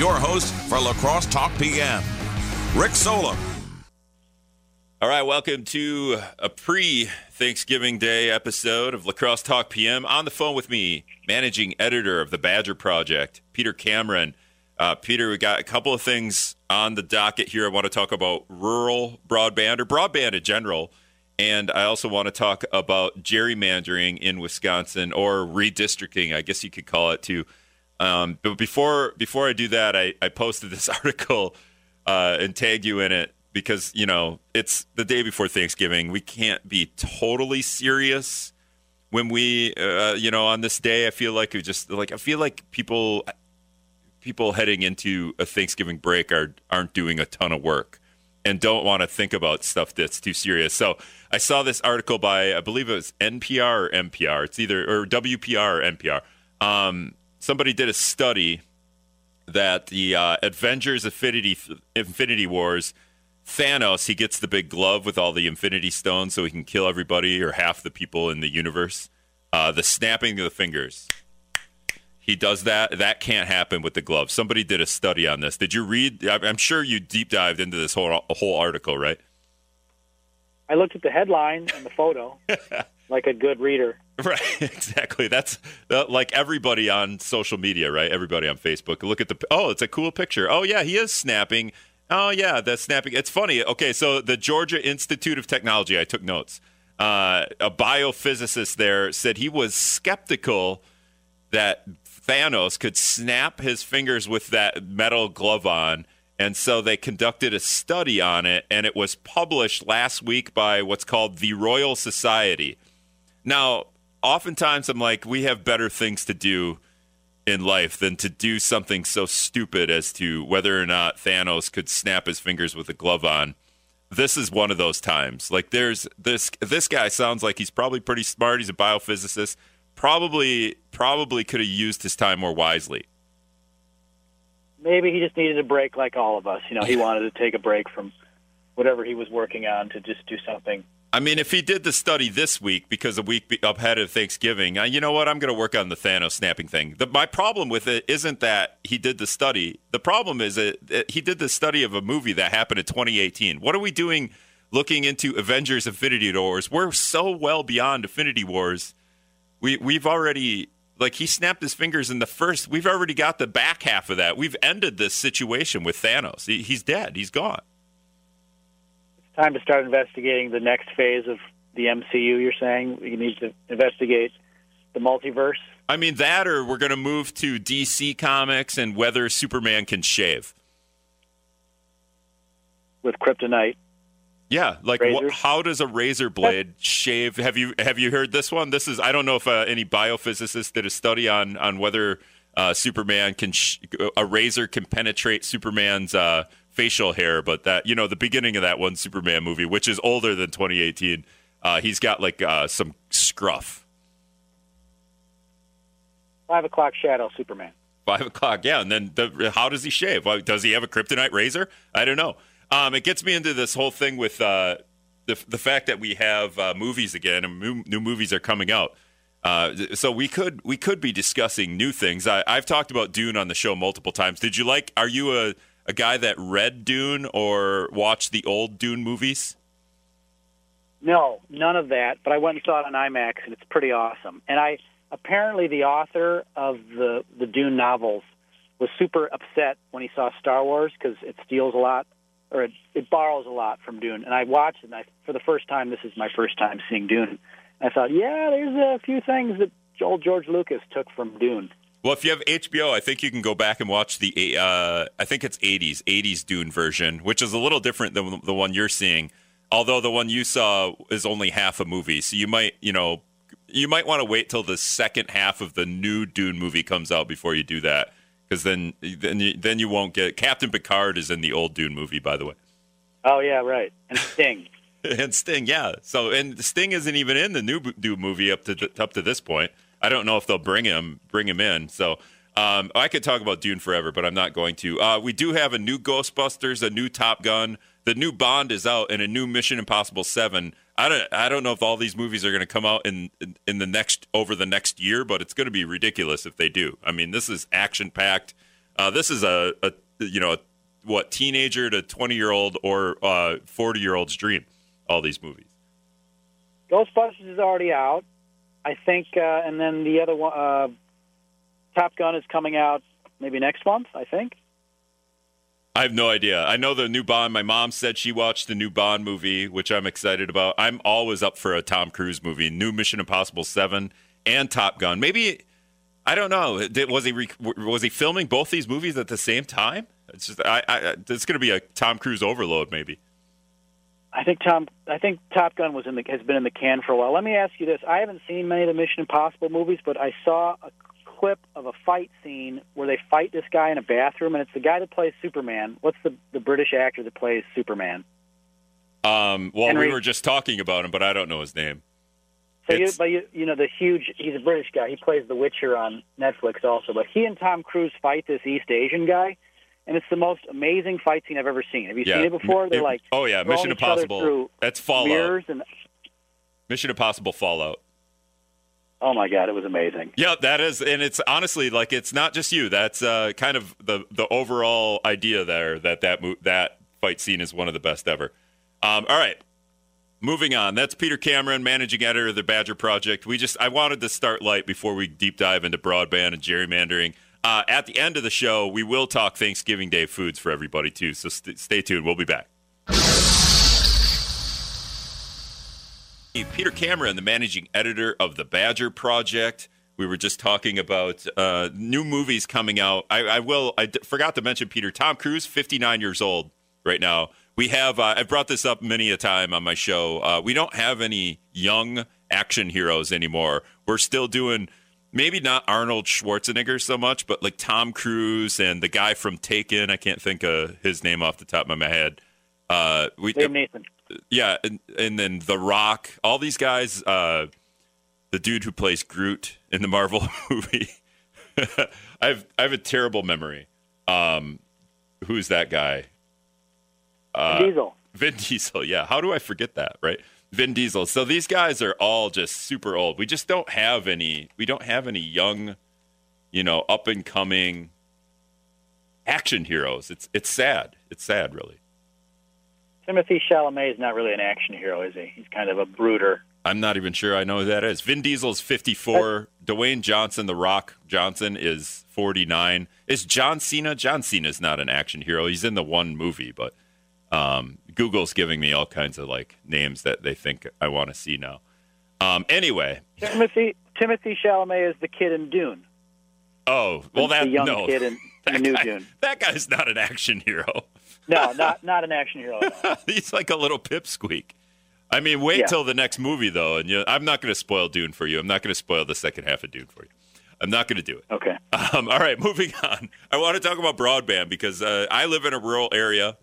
your host for Lacrosse Talk PM, Rick Solem. All right, welcome to a pre Thanksgiving Day episode of Lacrosse Talk PM. On the phone with me, managing editor of the Badger Project, Peter Cameron. Uh, Peter, we got a couple of things on the docket here. I want to talk about rural broadband or broadband in general. And I also want to talk about gerrymandering in Wisconsin or redistricting, I guess you could call it too. Um, but before before I do that, I, I posted this article uh, and tagged you in it because you know it's the day before Thanksgiving. We can't be totally serious when we uh, you know on this day. I feel like we just like I feel like people people heading into a Thanksgiving break are aren't doing a ton of work and don't want to think about stuff that's too serious. So I saw this article by I believe it was NPR or NPR. It's either or WPR or NPR. Um, somebody did a study that the uh, Avengers Infinity Infinity Wars Thanos he gets the big glove with all the Infinity Stones so he can kill everybody or half the people in the universe. Uh, the snapping of the fingers. He does that. That can't happen with the glove. Somebody did a study on this. Did you read? I'm sure you deep dived into this whole whole article, right? I looked at the headline and the photo, like a good reader. Right, exactly. That's uh, like everybody on social media, right? Everybody on Facebook. Look at the oh, it's a cool picture. Oh yeah, he is snapping. Oh yeah, that's snapping. It's funny. Okay, so the Georgia Institute of Technology. I took notes. Uh, a biophysicist there said he was skeptical that Thanos could snap his fingers with that metal glove on. And so they conducted a study on it, and it was published last week by what's called the Royal Society. Now, oftentimes I'm like, we have better things to do in life than to do something so stupid as to whether or not Thanos could snap his fingers with a glove on. This is one of those times. Like there's this this guy sounds like he's probably pretty smart. He's a biophysicist. Probably probably could have used his time more wisely. Maybe he just needed a break like all of us. You know, he wanted to take a break from whatever he was working on to just do something I mean, if he did the study this week because a week up ahead of Thanksgiving, uh, you know what? I'm going to work on the Thanos snapping thing. The, my problem with it isn't that he did the study. The problem is that, that he did the study of a movie that happened in 2018. What are we doing looking into Avengers Infinity Wars? We're so well beyond Infinity Wars. We, we've already, like, he snapped his fingers in the first, we've already got the back half of that. We've ended this situation with Thanos. He, he's dead, he's gone time to start investigating the next phase of the MCU. You're saying you need to investigate the multiverse. I mean that, or we're going to move to DC Comics and whether Superman can shave with kryptonite. Yeah, like wh- how does a razor blade shave? Have you have you heard this one? This is I don't know if uh, any biophysicist did a study on on whether uh, Superman can sh- a razor can penetrate Superman's uh, facial hair, but that you know the beginning of that one Superman movie, which is older than 2018, uh, he's got like uh, some scruff. Five o'clock shadow Superman. Five o'clock, yeah. And then the, how does he shave? Does he have a kryptonite razor? I don't know. Um, it gets me into this whole thing with uh, the the fact that we have uh, movies again and new, new movies are coming out. Uh, so we could we could be discussing new things. I, have talked about Dune on the show multiple times. Did you like? Are you a a guy that read Dune or watched the old Dune movies? No, none of that. But I went and saw it on IMAX, and it's pretty awesome. And I apparently the author of the the Dune novels was super upset when he saw Star Wars because it steals a lot or it, it borrows a lot from Dune. And I watched it, and I, for the first time, this is my first time seeing Dune. And I thought, yeah, there's a few things that old George Lucas took from Dune. Well, if you have HBO, I think you can go back and watch the uh, I think it's 80s 80s Dune version, which is a little different than the one you're seeing. Although the one you saw is only half a movie, so you might you know you might want to wait till the second half of the new Dune movie comes out before you do that, because then then you, then you won't get Captain Picard is in the old Dune movie, by the way. Oh yeah, right, and Sting. and Sting, yeah. So and Sting isn't even in the new Dune movie up to up to this point. I don't know if they'll bring him bring him in. So um, I could talk about Dune forever, but I'm not going to. Uh, we do have a new Ghostbusters, a new Top Gun, the new Bond is out, and a new Mission Impossible Seven. I don't I don't know if all these movies are going to come out in, in, the next over the next year, but it's going to be ridiculous if they do. I mean, this is action packed. Uh, this is a, a you know a, what teenager to twenty year old or forty uh, year old's dream. All these movies. Ghostbusters is already out, I think, uh, and then the other one, uh, Top Gun, is coming out maybe next month. I think. I have no idea. I know the new Bond. My mom said she watched the new Bond movie, which I'm excited about. I'm always up for a Tom Cruise movie. New Mission Impossible Seven and Top Gun. Maybe I don't know. Did, was he was he filming both these movies at the same time? It's just I, I it's going to be a Tom Cruise overload, maybe. I think Tom. I think Top Gun was in the has been in the can for a while. Let me ask you this: I haven't seen many of the Mission Impossible movies, but I saw a clip of a fight scene where they fight this guy in a bathroom, and it's the guy that plays Superman. What's the the British actor that plays Superman? Um, well, Henry. we were just talking about him, but I don't know his name. So you, but you, you know the huge. He's a British guy. He plays The Witcher on Netflix also. But he and Tom Cruise fight this East Asian guy, and it's the most amazing fight scene I've ever seen. Have you yeah. seen it before? They're it, like, oh yeah, Mission Impossible. That's Fallout. And, Mission Impossible Fallout. Oh my god, it was amazing. Yeah, that is, and it's honestly like it's not just you. That's uh, kind of the the overall idea there that that mo- that fight scene is one of the best ever. Um, all right, moving on. That's Peter Cameron, managing editor of the Badger Project. We just I wanted to start light before we deep dive into broadband and gerrymandering. Uh, at the end of the show, we will talk Thanksgiving Day foods for everybody too. So st- stay tuned. We'll be back. Peter Cameron, the managing editor of the Badger Project. We were just talking about uh, new movies coming out. I, I will. I d- forgot to mention Peter. Tom Cruise, 59 years old right now. We have. Uh, I've brought this up many a time on my show. Uh, we don't have any young action heroes anymore. We're still doing maybe not Arnold Schwarzenegger so much, but like Tom Cruise and the guy from Taken. I can't think of his name off the top of my head. Uh, we, Dave Nathan yeah, and, and then The Rock, all these guys. Uh, the dude who plays Groot in the Marvel movie. I have I have a terrible memory. Um, who's that guy? Uh, Diesel. Vin Diesel. Yeah. How do I forget that? Right. Vin Diesel. So these guys are all just super old. We just don't have any. We don't have any young, you know, up and coming action heroes. It's it's sad. It's sad, really. Timothy Chalamet is not really an action hero, is he? He's kind of a brooder. I'm not even sure I know who that is. Vin Diesel's 54. Dwayne Johnson, The Rock Johnson, is 49. Is John Cena? John Cena's not an action hero. He's in the one movie, but um, Google's giving me all kinds of like names that they think I want to see now. Um, anyway, Timothy Timothée Chalamet is the kid in Dune. Oh well, that the young no, kid in, the new guy, Dune. That guy's not an action hero no, not not an action hero. He's like a little pipsqueak. I mean, wait yeah. till the next movie though, and you I'm not going to spoil Dune for you. I'm not going to spoil the second half of Dune for you. I'm not going to do it. Okay. Um, all right, moving on. I want to talk about broadband because uh, I live in a rural area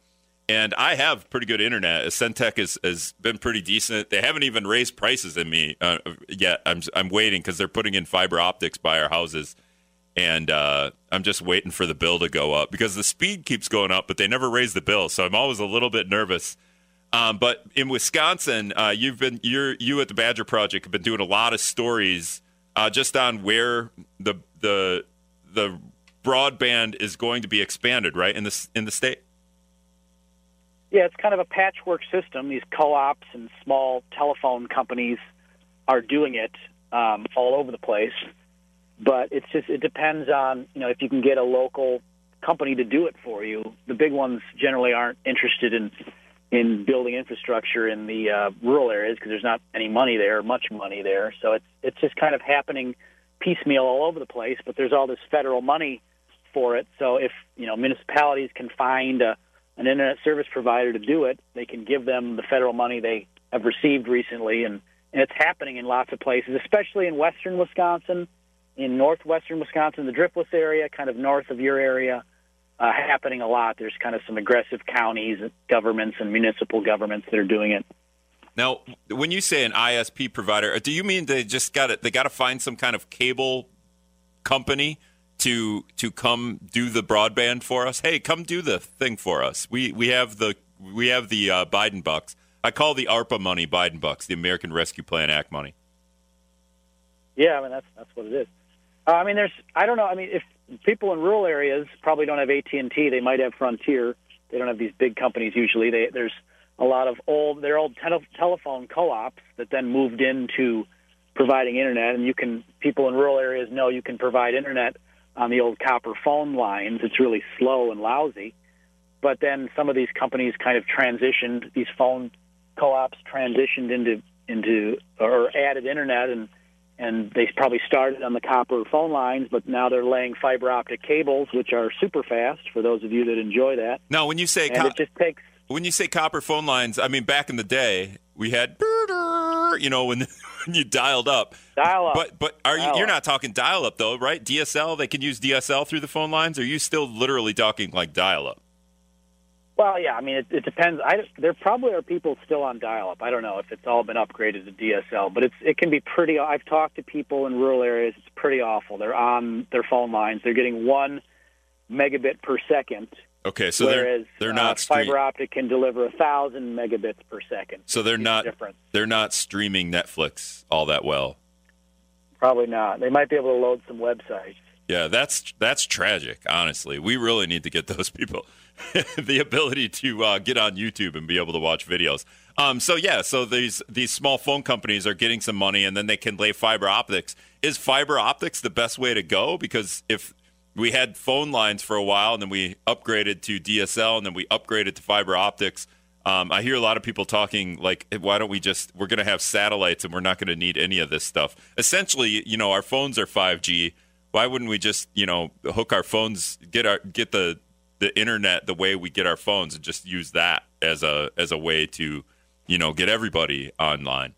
and I have pretty good internet. Centec has, has been pretty decent. They haven't even raised prices in me uh, yet. I'm I'm waiting because they're putting in fiber optics by our houses and uh, I'm just waiting for the bill to go up because the speed keeps going up, but they never raise the bill, so I'm always a little bit nervous. Um, but in Wisconsin, uh, you've been you're you at the Badger Project have been doing a lot of stories uh, just on where the the the broadband is going to be expanded, right in the in the state. Yeah, it's kind of a patchwork system. These co-ops and small telephone companies are doing it um, all over the place but it's just it depends on you know if you can get a local company to do it for you. The big ones generally aren't interested in in building infrastructure in the uh, rural areas because there's not any money there, much money there. So it's it's just kind of happening piecemeal all over the place. But there's all this federal money for it. So if you know municipalities can find a, an internet service provider to do it, they can give them the federal money they have received recently, and and it's happening in lots of places, especially in western Wisconsin in northwestern Wisconsin, the Driftless area, kind of north of your area, uh, happening a lot. There's kind of some aggressive counties, governments, and municipal governments that are doing it. Now, when you say an ISP provider, do you mean they just got it? They got to find some kind of cable company to to come do the broadband for us? Hey, come do the thing for us. We we have the we have the uh, Biden bucks. I call the ARPA money Biden bucks, the American Rescue Plan Act money. Yeah, I mean that's that's what it is. Uh, I mean, there's I don't know. I mean, if people in rural areas probably don't have AT and T. They might have Frontier. They don't have these big companies usually. They, there's a lot of old they're old tele- telephone co-ops that then moved into providing internet, and you can people in rural areas know you can provide internet on the old copper phone lines. It's really slow and lousy. But then some of these companies kind of transitioned these phone co-ops transitioned into into or added internet and and they probably started on the copper phone lines, but now they're laying fiber optic cables, which are super fast for those of you that enjoy that. Now, when you say co- it just takes when you say copper phone lines, I mean back in the day we had you know when, when you dialed up. dial up. But but are you Dial you're not talking dial up though, right? DSL, they can use DSL through the phone lines. Or are you still literally talking like dial up? Well, yeah, I mean, it, it depends. I, there probably are people still on dial-up. I don't know if it's all been upgraded to DSL, but it's it can be pretty. I've talked to people in rural areas. It's pretty awful. They're on their phone lines. They're getting one megabit per second, Okay, so whereas they're they're uh, not stream- fiber optic can deliver a thousand megabits per second. so they're not difference. they're not streaming Netflix all that well. Probably not. They might be able to load some websites. Yeah, that's that's tragic. Honestly, we really need to get those people the ability to uh, get on YouTube and be able to watch videos. Um, so yeah, so these these small phone companies are getting some money, and then they can lay fiber optics. Is fiber optics the best way to go? Because if we had phone lines for a while, and then we upgraded to DSL, and then we upgraded to fiber optics. Um, I hear a lot of people talking like, why don't we just, we're going to have satellites and we're not going to need any of this stuff. Essentially, you know, our phones are 5G. Why wouldn't we just, you know, hook our phones, get our, get the, the internet the way we get our phones and just use that as a, as a way to, you know, get everybody online.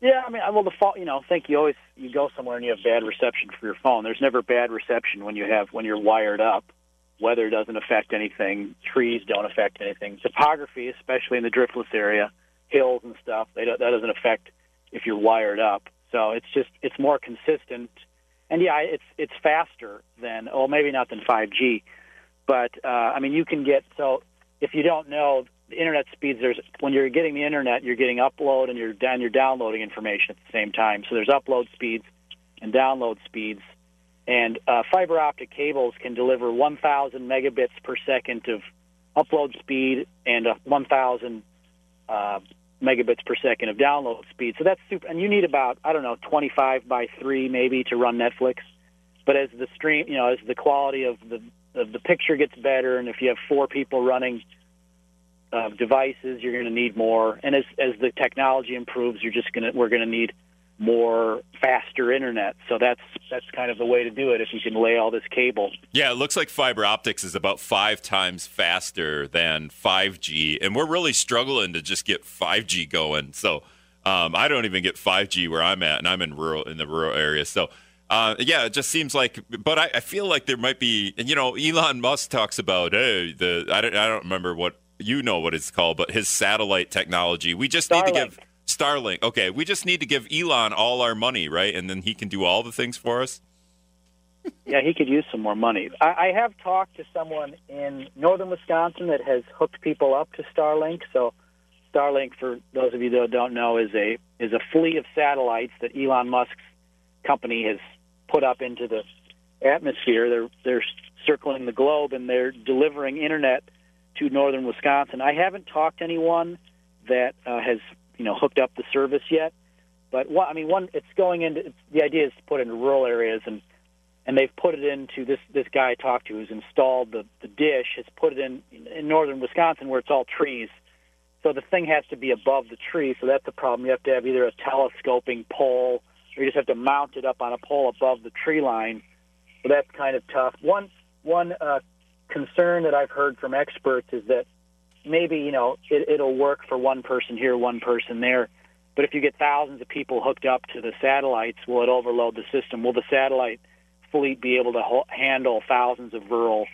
Yeah, I mean, well, the fault, you know, think you always you go somewhere and you have bad reception for your phone. There's never bad reception when you have when you're wired up. Weather doesn't affect anything. Trees don't affect anything. Topography, especially in the driftless area, hills and stuff, they don't, that doesn't affect if you're wired up. So it's just it's more consistent, and yeah, it's it's faster than well maybe not than 5G, but uh, I mean you can get so if you don't know internet speeds there's when you're getting the internet you're getting upload and you're down you're downloading information at the same time. So there's upload speeds and download speeds. And uh, fiber optic cables can deliver 1000 megabits per second of upload speed and uh, 1000 uh, megabits per second of download speed. So that's super and you need about i don't know 25 by 3 maybe to run netflix. But as the stream you know as the quality of the of the picture gets better and if you have four people running uh, devices, you're going to need more. And as as the technology improves, you're just going to we're going to need more faster internet. So that's that's kind of the way to do it if you can lay all this cable. Yeah, it looks like fiber optics is about five times faster than 5G, and we're really struggling to just get 5G going. So um, I don't even get 5G where I'm at, and I'm in rural in the rural area. So uh, yeah, it just seems like, but I, I feel like there might be, and you know, Elon Musk talks about, hey, the I don't I don't remember what you know what it's called, but his satellite technology. We just need to give Starlink. Okay, we just need to give Elon all our money, right, and then he can do all the things for us. Yeah, he could use some more money. I, I have talked to someone in northern Wisconsin that has hooked people up to Starlink. So Starlink, for those of you that don't know, is a is a fleet of satellites that Elon Musk's company has put up into the atmosphere. They're they're circling the globe and they're delivering internet to northern Wisconsin. I haven't talked to anyone that uh, has you know hooked up the service yet, but one, I mean, one it's going into it's, the idea is to put into rural areas and and they've put it into this this guy I talked to who's installed the the dish has put it in in northern Wisconsin where it's all trees. So the thing has to be above the tree, so that's the problem. You have to have either a telescoping pole or you just have to mount it up on a pole above the tree line. So that's kind of tough. One one uh, concern that I've heard from experts is that maybe you know it, it'll work for one person here, one person there, but if you get thousands of people hooked up to the satellites, will it overload the system? Will the satellite fleet be able to ho- handle thousands of rural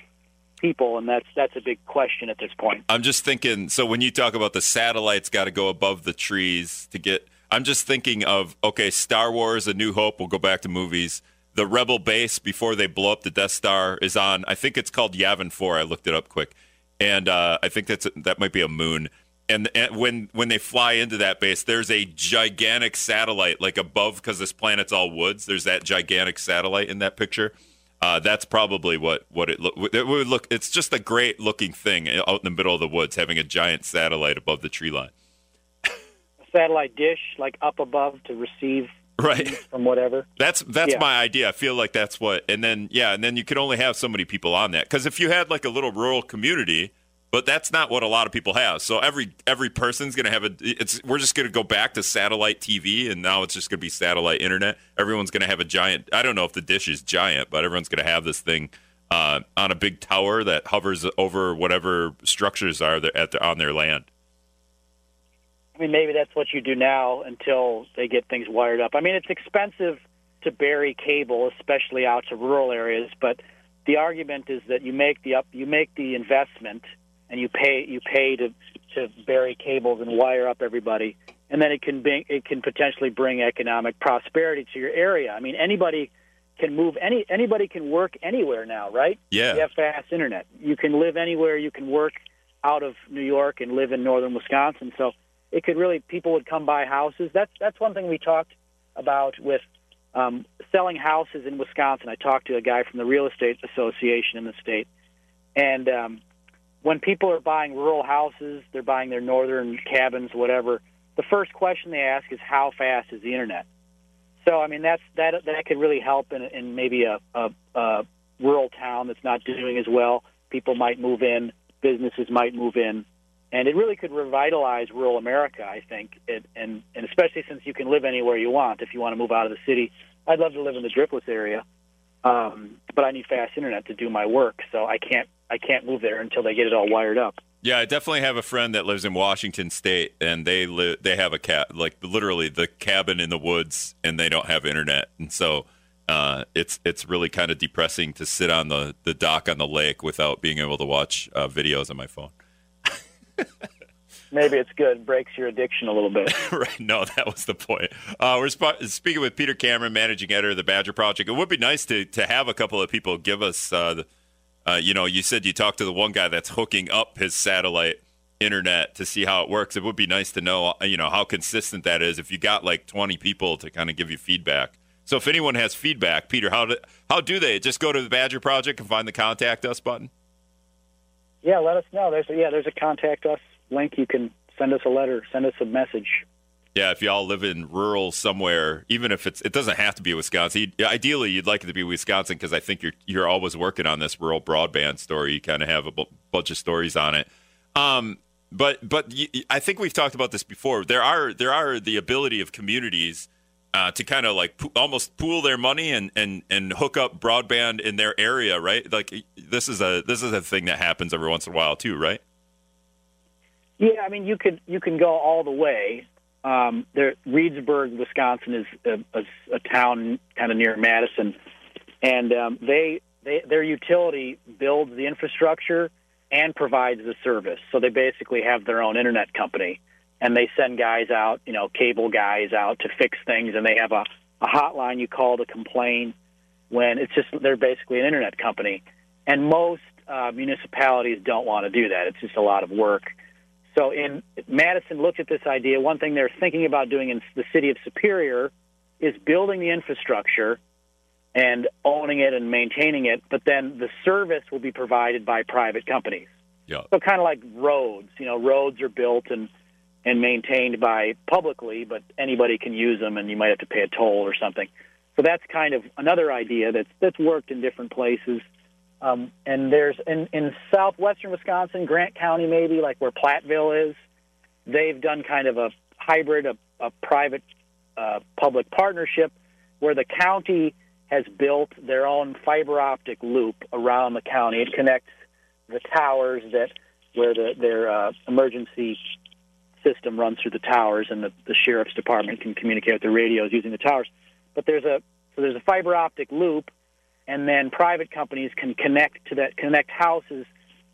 people? And that's that's a big question at this point. I'm just thinking. So when you talk about the satellites, got to go above the trees to get. I'm just thinking of okay, Star Wars: A New Hope. We'll go back to movies. The Rebel base before they blow up the Death Star is on. I think it's called Yavin Four. I looked it up quick, and uh, I think that's that might be a moon. And, and when when they fly into that base, there's a gigantic satellite like above because this planet's all woods. There's that gigantic satellite in that picture. Uh, that's probably what what it. It would look. It's just a great looking thing out in the middle of the woods, having a giant satellite above the tree line. A satellite dish, like up above, to receive Right. from whatever. That's that's Yeah. my idea. I feel like that's what, and then yeah, and then you could only have so many people on that because if you had like a little rural community, but that's not what a lot of people have. So every every person's gonna have a. It's we're just gonna go back to satellite TV, and now it's just gonna be satellite internet. Everyone's gonna have a giant. I don't know if the dish is giant, but everyone's gonna have this thing uh, on a big tower that hovers over whatever structures are there at the, on their land. I mean, maybe that's what you do now until they get things wired up. I mean, it's expensive to bury cable, especially out to rural areas. But the argument is that you make the up, you make the investment, and you pay you pay to to bury cables and wire up everybody, and then it can bring it can potentially bring economic prosperity to your area. I mean, anybody can move any anybody can work anywhere now, right? Yeah. You have fast internet. You can live anywhere. You can work out of New York and live in northern Wisconsin. So it could really people would come buy houses. That's that's one thing we talked about with um, selling houses in Wisconsin. I talked to a guy from the real estate association in the state, and um, when people are buying rural houses, they're buying their northern cabins, whatever. The first question they ask is how fast is the internet? So I mean that's that that could really help in, in maybe a, a, a rural town that's not doing as well. People might move in, businesses might move in, and it really could revitalize rural America. I think, it, and and especially since you can live anywhere you want. If you want to move out of the city, I'd love to live in the Driftless area, um, but I need fast internet to do my work, so I can't I can't move there until they get it all wired up. Yeah, I definitely have a friend that lives in Washington State, and they live. They have a cat, like literally the cabin in the woods, and they don't have internet, and so uh, it's it's really kind of depressing to sit on the the dock on the lake without being able to watch uh, videos on my phone. Maybe it's good, breaks your addiction a little bit. right? No, that was the point. Uh, we're sp- speaking with Peter Cameron, managing editor of the Badger Project. It would be nice to to have a couple of people give us. Uh, the, uh, you know, you said you talked to the one guy that's hooking up his satellite internet to see how it works. It would be nice to know, uh, you know, how consistent that is. If you got like twenty people to kind of give you feedback. So if anyone has feedback, Peter, how do how do they? Just go to the Badger Project and find the contact us button. Yeah, let us know. There's a, yeah, there's a contact us link. You can send us a letter, send us a message. Yeah, if y'all live in rural somewhere, even if it's it doesn't have to be Wisconsin. Ideally, you'd like it to be Wisconsin because I think you're you're always working on this rural broadband story. You kind of have a bunch of stories on it. Um, but but y- I think we've talked about this before. There are there are the ability of communities uh, to kind of like po- almost pool their money and, and and hook up broadband in their area, right? Like this is a this is a thing that happens every once in a while too, right? Yeah, I mean you could you can go all the way. Um, there, Reedsburg, Wisconsin, is a, a, a town kind of near Madison, and um, they, they their utility builds the infrastructure and provides the service. So they basically have their own internet company, and they send guys out, you know, cable guys out to fix things, and they have a, a hotline you call to complain when it's just they're basically an internet company, and most uh, municipalities don't want to do that. It's just a lot of work. So in Madison looked at this idea. One thing they're thinking about doing in the city of Superior is building the infrastructure and owning it and maintaining it, but then the service will be provided by private companies. Yeah. So kind of like roads, you know, roads are built and and maintained by publicly, but anybody can use them, and you might have to pay a toll or something. So that's kind of another idea that's that's worked in different places. Um, and there's in, in southwestern Wisconsin, Grant County, maybe like where Platteville is, they've done kind of a hybrid, a, a private uh, public partnership where the county has built their own fiber optic loop around the county. It connects the towers that where the, their uh, emergency system runs through the towers, and the, the sheriff's department can communicate with the radios using the towers. But there's a so there's a fiber optic loop, and then private companies can connect to that connect houses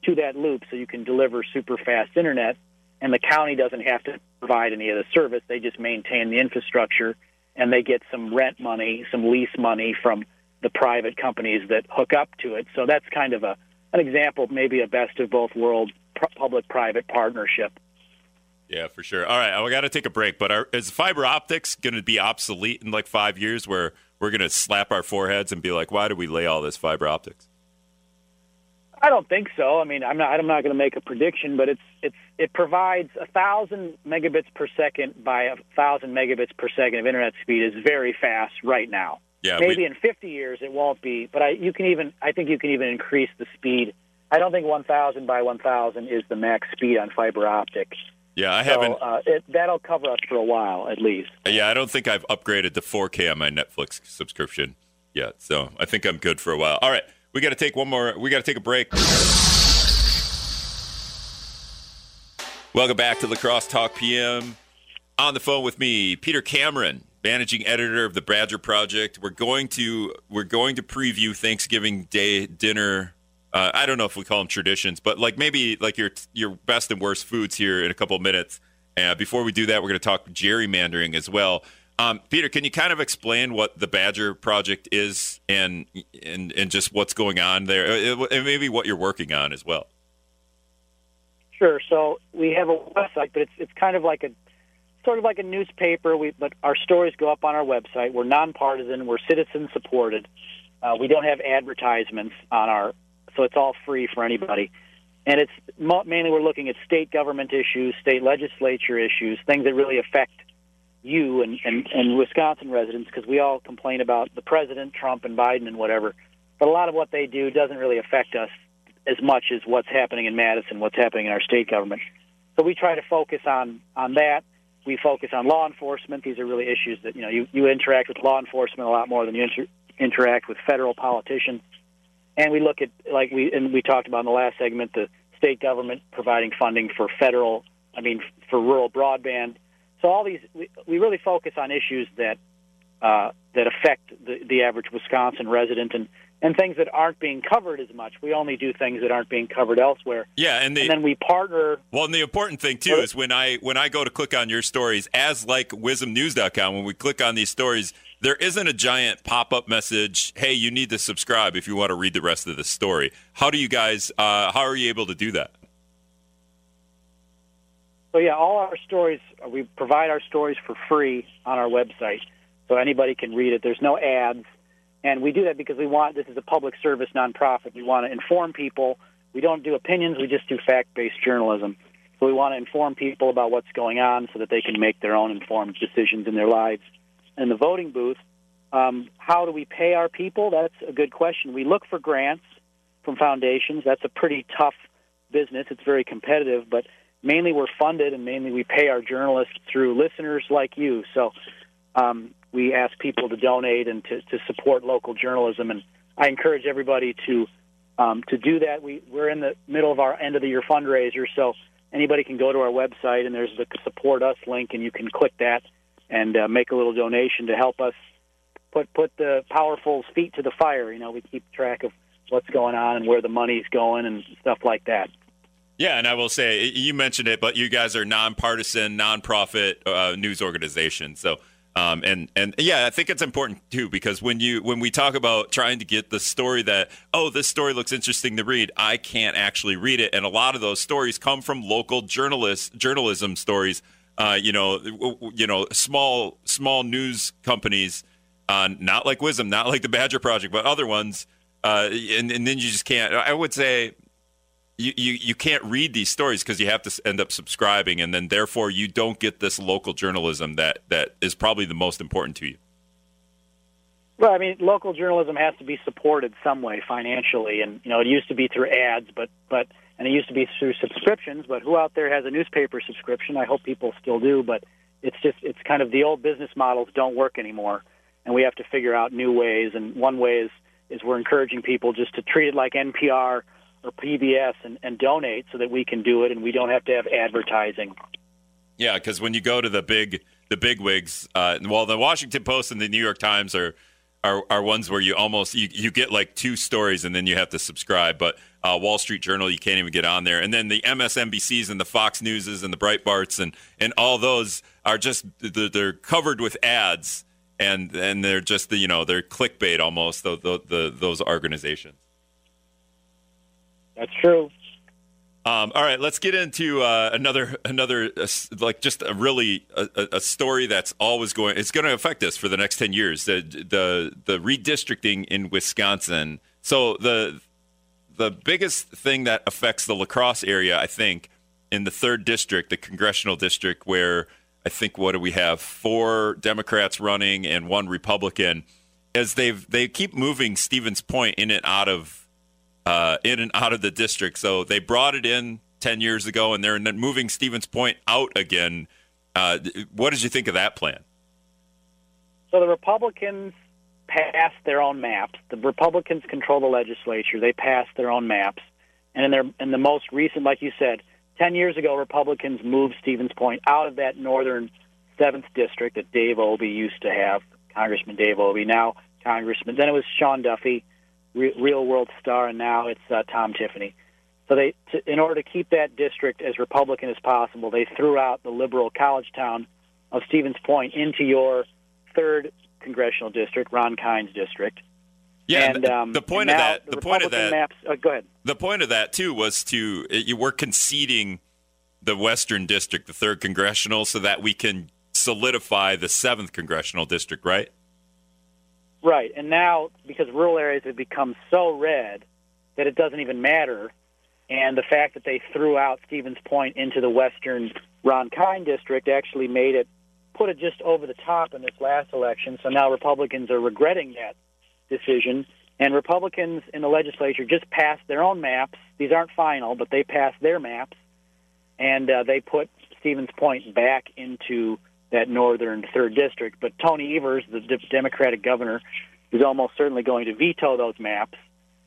to that loop, so you can deliver super fast internet. And the county doesn't have to provide any of the service; they just maintain the infrastructure, and they get some rent money, some lease money from the private companies that hook up to it. So that's kind of a an example, maybe a best of both worlds public-private partnership. Yeah, for sure. All right, I got to take a break. But are, is fiber optics going to be obsolete in like five years, where we're going to slap our foreheads and be like, why did we lay all this fiber optics? I don't think so. I mean, I'm not. I'm not going to make a prediction, but it's it's it provides a thousand megabits per second by a thousand megabits per second of internet speed is very fast right now. Yeah, Maybe we- in 50 years it won't be, but I you can even I think you can even increase the speed. I don't think 1,000 by 1,000 is the max speed on fiber optic. Yeah, I So haven't. uh, it, that'll cover us for a while at least. Yeah, I don't think I've upgraded to 4K on my Netflix subscription yet. So I think I'm good for a while. All right, we got to take one more. We got to take a break. Welcome back to Lacrosse Talk PM. On the phone with me, Peter Cameron, managing editor of the Badger Project. We're going to we're going to preview Thanksgiving Day dinner. Uh, I don't know if we call them traditions, but like maybe like your your best and worst foods here in a couple of minutes. And before we do that, we're going to talk gerrymandering as well. Um, Peter, can you kind of explain what the Badger Project is and and and just what's going on there, Uh, and maybe what you're working on as well? Sure. So we have a website, but it's it's kind of like a sort of like a newspaper. We but our stories go up on our website. We're nonpartisan. We're citizen supported. Uh, we don't have advertisements on our, so it's all free for anybody. And it's mainly we're looking at state government issues, state legislature issues, things that really affect you and, and, and Wisconsin residents because we all complain about the president, Trump, and Biden and whatever. But a lot of what they do doesn't really affect us as much as what's happening in Madison, what's happening in our state government. So we try to focus on on that. We focus on law enforcement. These are really issues that you know you, you interact with law enforcement a lot more than you inter- interact with federal politicians. And we look at like we and we talked about in the last segment the state government providing funding for federal, I mean for rural broadband. So all these we, we really focus on issues that uh, that affect the, the average Wisconsin resident and and things that aren't being covered as much. We only do things that aren't being covered elsewhere. Yeah, and the And then we partner. Well, and the important thing too is when I when I go to click on your stories, as like wizmnews.com, when we click on these stories, there isn't a giant pop up message. Hey, you need to subscribe if you want to read the rest of the story. How do you guys? Uh, how are you able to do that? So yeah, all our stories we provide our stories for free on our website, so anybody can read it. There's no ads, and we do that because we want this is a public service nonprofit. We want to inform people. We don't do opinions. We just do fact-based journalism. So we want to inform people about what's going on so that they can make their own informed decisions in their lives. In the voting booth, um, how do we pay our people? That's a good question. We look for grants from foundations. That's a pretty tough business. It's very competitive, but mainly we're funded and mainly we pay our journalists through listeners like you. So um, we ask people to donate and to, to support local journalism, and I encourage everybody to um, to do that. We we're in the middle of our end of the year fundraiser, so anybody can go to our website and there's the support us link, and you can click that and uh, make a little donation to help us put put the powerful's feet to the fire. You know, we keep track of what's going on and where the money's going and stuff like that. Yeah, and I will say you mentioned it, but you guys are nonpartisan, nonprofit uh, news organization. So, um, and and yeah, I think it's important too because when you when we talk about trying to get the story that oh this story looks interesting to read, I can't actually read it, and a lot of those stories come from local journalists journalism stories. Uh, you know, you know, small small news companies, uh, not like WIZM, not like the Badger Project, but other ones. Uh, and, and then you just can't. I would say you, you, you can't read these stories because you have to end up subscribing, and then therefore you don't get this local journalism that, that is probably the most important to you. Well, I mean, local journalism has to be supported some way financially, and you know, it used to be through ads, but but and it used to be through subscriptions. But who out there has a newspaper subscription? I hope people still do, but it's just it's kind of the old business models don't work anymore, and we have to figure out new ways. And one way is is we're encouraging people just to treat it like NPR or PBS and, and donate so that we can do it, and we don't have to have advertising. Yeah, because when you go to the big the big wigs, uh, well, the Washington Post and the New York Times are are, are ones where you almost you, you get like two stories and then you have to subscribe. But uh, Wall Street Journal, you can't even get on there. And then the MSNBCs and the Fox Newses and the Breitbarts and and all those are just they're covered with ads and and they're just the you know they're clickbait almost the, the, the those organizations. That's true. Um, all right, let's get into uh, another another uh, like just a really a, a, story that's always going. It's going to affect us for the next ten years. The the the redistricting in Wisconsin. So the the biggest thing that affects the La Crosse area, I think, in the third district, the congressional district, where I think what do we have four Democrats running and one Republican, as they've they keep moving Stevens Point in and out of uh, in and out of the district. So they brought it in 10 years ago, and they're moving Stevens Point out again. Uh, what did you think of that plan? So the Republicans passed their own maps. The Republicans control the legislature. They passed their own maps. And in, their, in the most recent, like you said, 10 years ago, Republicans moved Stevens Point out of that northern 7th district that Dave Obey used to have, Congressman Dave Obey. Now, Congressman. Then it was Sean Duffy real world star, and now it's uh, Tom Tiffany. So they, to, in order to keep that district as Republican as possible, they threw out the liberal college town of Stevens Point into your third congressional district, Ron Kind's district. Yeah, and, um, the point of that, the, the point of that, maps, uh, go ahead. The point of that too was to you were conceding the Western District, the third congressional, so that we can solidify the seventh congressional district, right? Right, and now because rural areas have become so red that it doesn't even matter, and the fact that they threw out Stevens Point into the western Ron Kind district actually made it put it just over the top in this last election. So now Republicans are regretting that decision, and Republicans in the legislature just passed their own maps. These aren't final, but they passed their maps, and uh, they put Stevens Point back into that northern third district. But Tony Evers, the Democratic governor, is almost certainly going to veto those maps.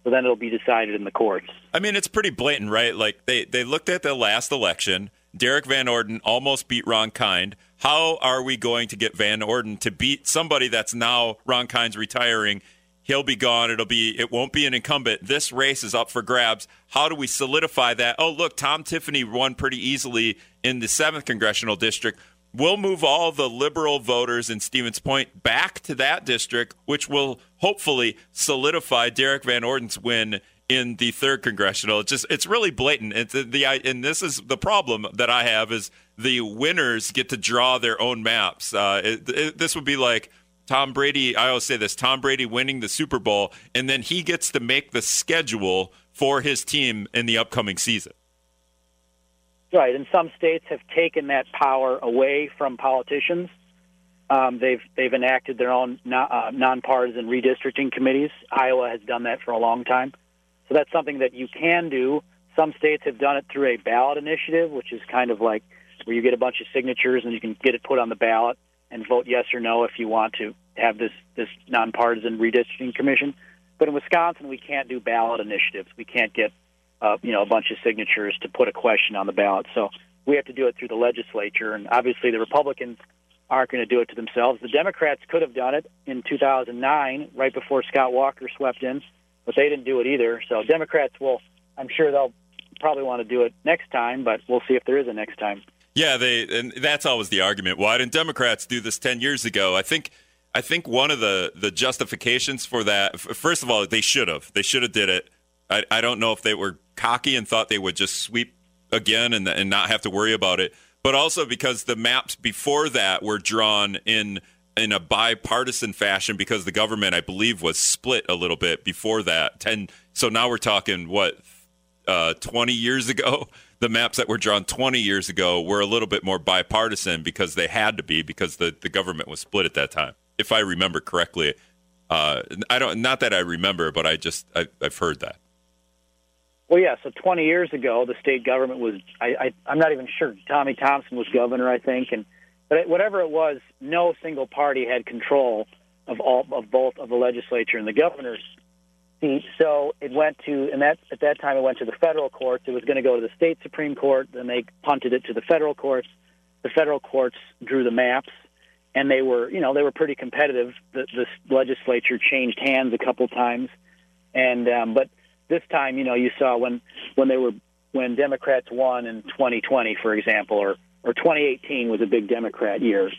So then it'll be decided in the courts. I mean, it's pretty blatant, right? Like they they looked at the last election. Derrick Van Orden almost beat Ron Kind. How are we going to get Van Orden to beat somebody that's now Ron Kind's retiring? He'll be gone. It'll be it won't be an incumbent. This race is up for grabs. How do we solidify that? Oh, look, Tom Tiffany won pretty easily in the seventh congressional district we'll move all the liberal voters in Stevens Point back to that district, which will hopefully solidify Derrick Van Orden's win in the third congressional. It's just it's really blatant. It's the, the and this is the problem that I have is the winners get to draw their own maps. Uh, it, it, this would be like Tom Brady. I always say this: Tom Brady winning the Super Bowl, and then he gets to make the schedule for his team in the upcoming season. Right, and some states have taken that power away from politicians. Um, they've they've enacted their own uh, nonpartisan redistricting committees. Iowa has done that for a long time, so that's something that you can do. Some states have done it through a ballot initiative, which is kind of like where you get a bunch of signatures and you can get it put on the ballot and vote yes or no if you want to have this this nonpartisan redistricting commission. But in Wisconsin, we can't do ballot initiatives. We can't get uh, you know, a bunch of signatures to put a question on the ballot. So we have to do it through the legislature, and obviously the Republicans aren't going to do it to themselves. The Democrats could have done it in 2009, right before Scott Walker swept in, but they didn't do it either. So Democrats will, I'm sure they'll probably want to do it next time, but we'll see if there is a next time. Yeah, they and that's always the argument. Why didn't Democrats do this 10 years ago? I think I think one of the the justifications for that first of all, they should have. They should have did it. I, I don't know if they were cocky and thought they would just sweep again and, and not have to worry about it, but also because the maps before that were drawn in in a bipartisan fashion because the government, I believe, was split a little bit before that. Ten, so now we're talking what uh, twenty years ago. The maps that were drawn 20 years ago were a little bit more bipartisan because they had to be because the, the government was split at that time, if I remember correctly. Uh, I don't, not that I remember, but I just I, I've heard that. Well, yeah. So 20 years ago, the state government was, I, I, I'm not even sure, Tommy Thompson was governor, I think. And but whatever it was, no single party had control of all of both of the legislature and the governor's seat. So it went to, and that at that time it went to the federal courts. It was going to go to the state supreme court. Then they punted it to the federal courts. The federal courts drew the maps, and they were, you know, they were pretty competitive. The, the legislature changed hands a couple times, and um, but this time, you know, you saw when when they were when Democrats won in 2020, for example, or or 2018 was a big Democrat year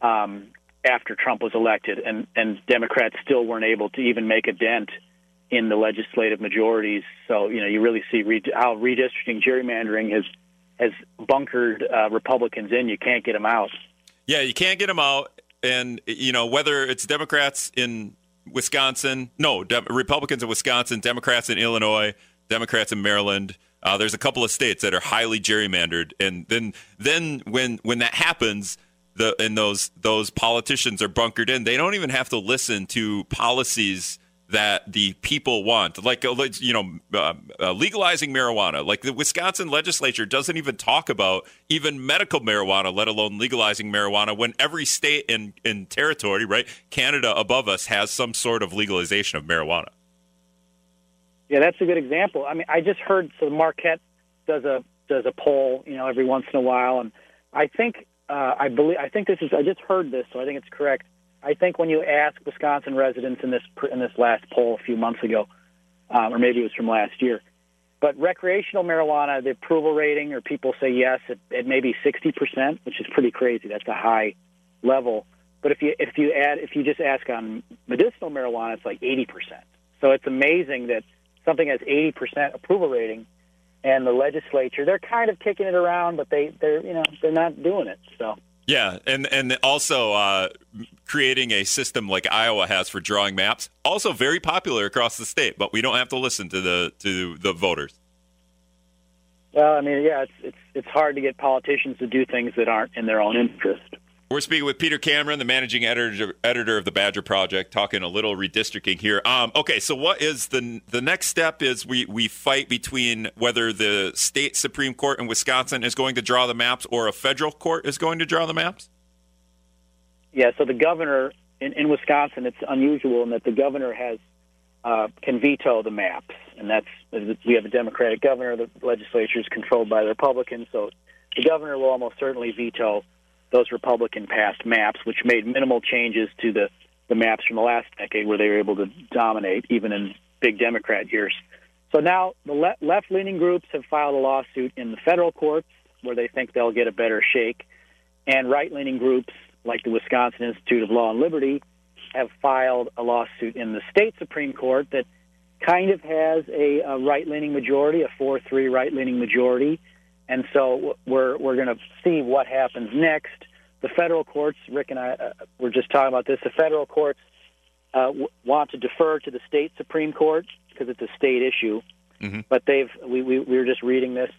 um, after Trump was elected, and and Democrats still weren't able to even make a dent in the legislative majorities. So you know you really see re- how redistricting, gerrymandering has has bunkered uh, Republicans in. You can't get them out. Yeah, you can't get them out, and you know whether it's Democrats in Wisconsin, no, De- Republicans in Wisconsin, Democrats in Illinois, Democrats in Maryland. Uh, there's a couple of states that are highly gerrymandered, and then then when when that happens, the and those those politicians are bunkered in. They don't even have to listen to policies that the people want, like uh, you know, uh, uh, legalizing marijuana. Like the Wisconsin legislature doesn't even talk about even medical marijuana, let alone legalizing marijuana. When every state and in, in territory, right, Canada above us has some sort of legalization of marijuana. Yeah, that's a good example. I mean, I just heard so Marquette does a does a poll, you know, every once in a while, and I think uh, I believe I think this is I just heard this, so I think it's correct I think when you ask Wisconsin residents in this in this last poll a few months ago, um, or maybe it was from last year, but recreational marijuana, the approval rating, or people say yes, it, it may be 60%, which is pretty crazy. That's a high level. But if you if you add if you just ask on medicinal marijuana, it's like 80%. So it's amazing that something has 80% approval rating, and the legislature they're kind of kicking it around, but they they're you know they're not doing it. So yeah, and and also uh, creating a system like Iowa has for drawing maps, also very popular across the state. But we don't have to listen to the to the voters. Well, I mean, yeah, it's it's it's hard to get politicians to do things that aren't in their own interest. We're speaking with Peter Cameron, the managing editor editor of the Badger Project, talking a little redistricting here. Um, okay, so what is the the next step? Is we we fight between whether the state supreme court in Wisconsin is going to draw the maps or a federal court is going to draw the maps. Yeah, so the governor in, in Wisconsin, it's unusual in that the governor has uh, can veto the maps, and that's we have a Democratic governor. The legislature is controlled by the Republicans, so the governor will almost certainly veto those Republican passed maps, which made minimal changes to the, the maps from the last decade where they were able to dominate, even in big Democrat years. So now the le- left leaning groups have filed a lawsuit in the federal courts where they think they'll get a better shake. And right leaning groups like the Wisconsin Institute of Law and Liberty have filed a lawsuit in the state Supreme Court that kind of has a, a right leaning majority, a 4 3 right leaning majority. And so we're we're going to see what happens next. The federal courts, Rick and I uh, were just talking about this. The federal courts uh, w- want to defer to the state supreme court because it's a state issue. Mm-hmm. But they've we, we we were just reading this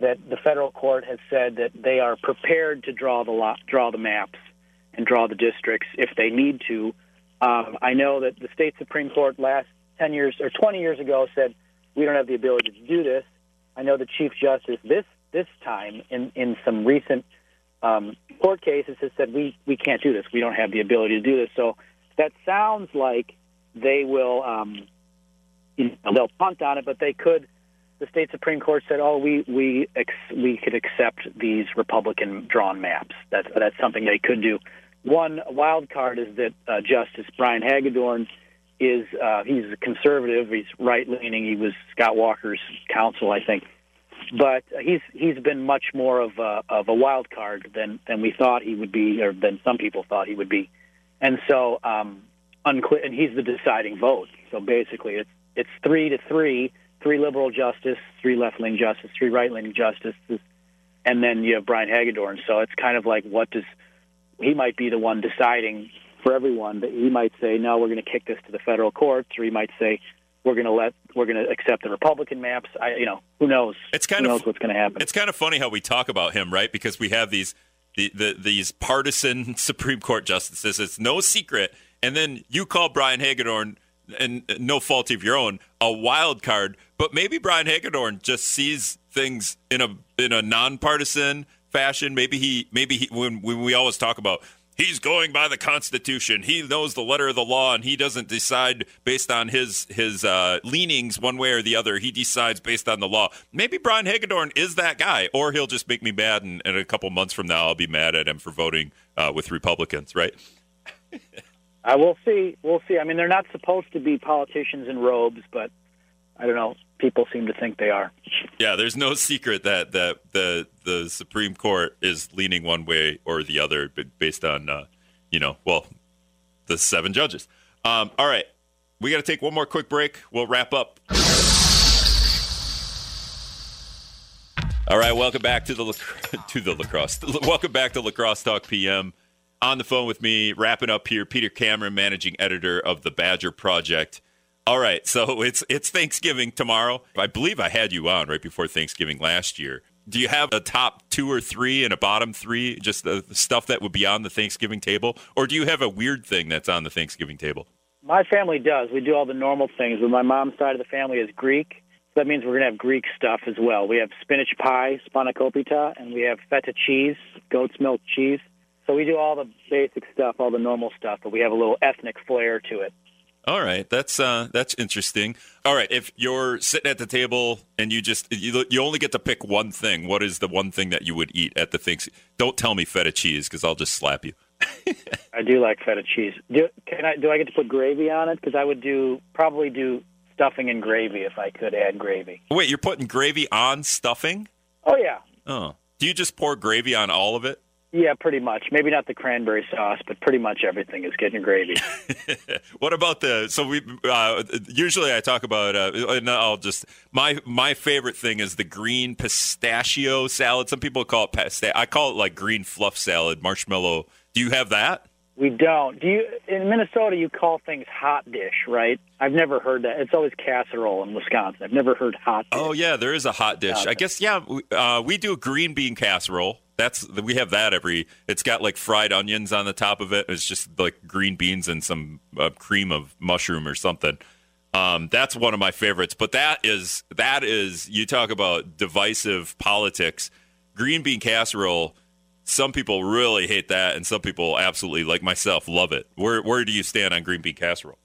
that the federal court has said that they are prepared to draw the lo- draw the maps and draw the districts if they need to. Um, I know that the state supreme court last ten years or twenty years ago said we don't have the ability to do this. I know the chief justice this this time in, in some recent um, court cases has said we, we can't do this. We don't have the ability to do this. So that sounds like they will um, you know, they'll punt on it, but they could. The state supreme court said, "Oh, we we ex- we could accept these Republican drawn maps. That's that's something they could do." One wild card is that uh, Justice Brian Hagedorn is uh, he's a conservative. He's right leaning. He was Scott Walker's counsel, I think but he's he's been much more of a of a wild card than than we thought he would be, or than some people thought he would be, and so um, unclear. And he's the deciding vote. So basically, it's it's three to three, three liberal justice, three left leaning justice, three right leaning justices, and then you have Brian Hagedorn. So it's kind of like what does he might be the one deciding for everyone. But he might say no, we're going to kick this to the federal courts, or he might say we're going to let we're going to accept the Republican maps. I, you know, who knows? It's kind who of knows what's going to happen. It's kind of funny how we talk about him, right? Because we have these the, the these partisan Supreme Court justices. It's no secret, and then you call Brian Hagedorn, and no fault of your own, a wild card. But maybe Brian Hagedorn just sees things in a in a nonpartisan fashion. Maybe he maybe he when when we always talk about he's going by the Constitution. He knows the letter of the law, and he doesn't decide based on his his uh, leanings one way or the other. He decides based on the law. Maybe Brian Hagedorn is that guy, or he'll just make me mad, and, and a couple months from now, I'll be mad at him for voting uh, with Republicans. Right? I will see. We'll see. I mean, they're not supposed to be politicians in robes, but I don't know. People seem to think they are. Yeah, there's no secret that that the the Supreme Court is leaning one way or the other, based on uh, you know, well, the seven judges. Um, all right, we got to take one more quick break. We'll wrap up. All right, welcome back to the to the La Crosse. Welcome back to La Crosse Talk PM. On the phone with me, wrapping up here, Peter Cameron, managing editor of the Badger Project. All right, so it's it's Thanksgiving tomorrow. I believe I had you on right before Thanksgiving last year. Do you have a top two or three and a bottom three, just the stuff that would be on the Thanksgiving table, or do you have a weird thing that's on the Thanksgiving table? My family does. We do all the normal things. But my mom's side of the family is Greek. So that means we're going to have Greek stuff as well. We have spinach pie, spanakopita, and we have feta cheese, goat's milk cheese. So we do all the basic stuff, all the normal stuff, but we have a little ethnic flair to it. All right, that's uh, that's interesting. All right, if you're sitting at the table and you just you, you only get to pick one thing, what is the one thing that you would eat at the things? Don't tell me feta cheese because I'll just slap you. I do like feta cheese. Do can I do I get to put gravy on it? Because I would do probably do stuffing and gravy if I could add gravy. Wait, you're putting gravy on stuffing? Oh yeah, Oh, do you just pour gravy on all of it? Yeah, pretty much. Maybe not the cranberry sauce, but pretty much everything is getting gravy. what about the? So we uh, usually I talk about. Uh, and I'll just my my favorite thing is the green pistachio salad. Some people call it pasta. I call it like green fluff salad, marshmallow. Do you have that? We don't. Do you in Minnesota? You call things hot dish, right? I've never heard that. It's always casserole in Wisconsin. I've never heard hot. Dish. Oh yeah, there is a hot dish. I guess yeah. We, uh, we do a green bean casserole. That's we have that every. It's got like fried onions on the top of it. It's just like green beans and some uh, cream of mushroom or something. Um, that's one of my favorites. But that is that is you talk about divisive politics. Green bean casserole. Some people really hate that, and some people absolutely, like myself, love it. Where where do you stand on green bean casserole?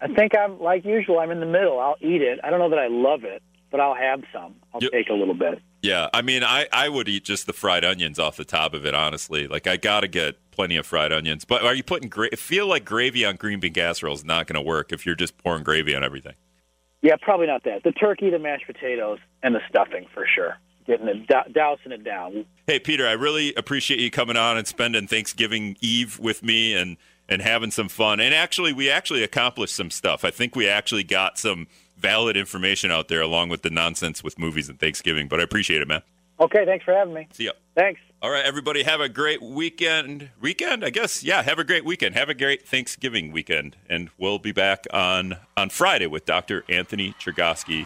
I think I'm like usual. I'm in the middle. I'll eat it. I don't know that I love it, but I'll have some. I'll Yep. take a little bit. Yeah, I mean, I, I would eat just the fried onions off the top of it, honestly. Like, I got to get plenty of fried onions. But are you putting gra- feel like gravy on green bean casserole is not going to work if you're just pouring gravy on everything. Yeah, probably not that. The turkey, the mashed potatoes, and the stuffing for sure. Getting it, dou- dousing it down. Hey, Peter, I really appreciate you coming on and spending Thanksgiving Eve with me and, and having some fun. And actually, we actually accomplished some stuff. I think we actually got some valid information out there along with the nonsense with movies and Thanksgiving. But I appreciate it, man. Okay, thanks for having me. See ya. Thanks. All right, everybody, have a great weekend. Weekend, I guess. Yeah, have a great weekend. Have a great Thanksgiving weekend, and we'll be back on on Friday with Dr. Anthony Chergosky.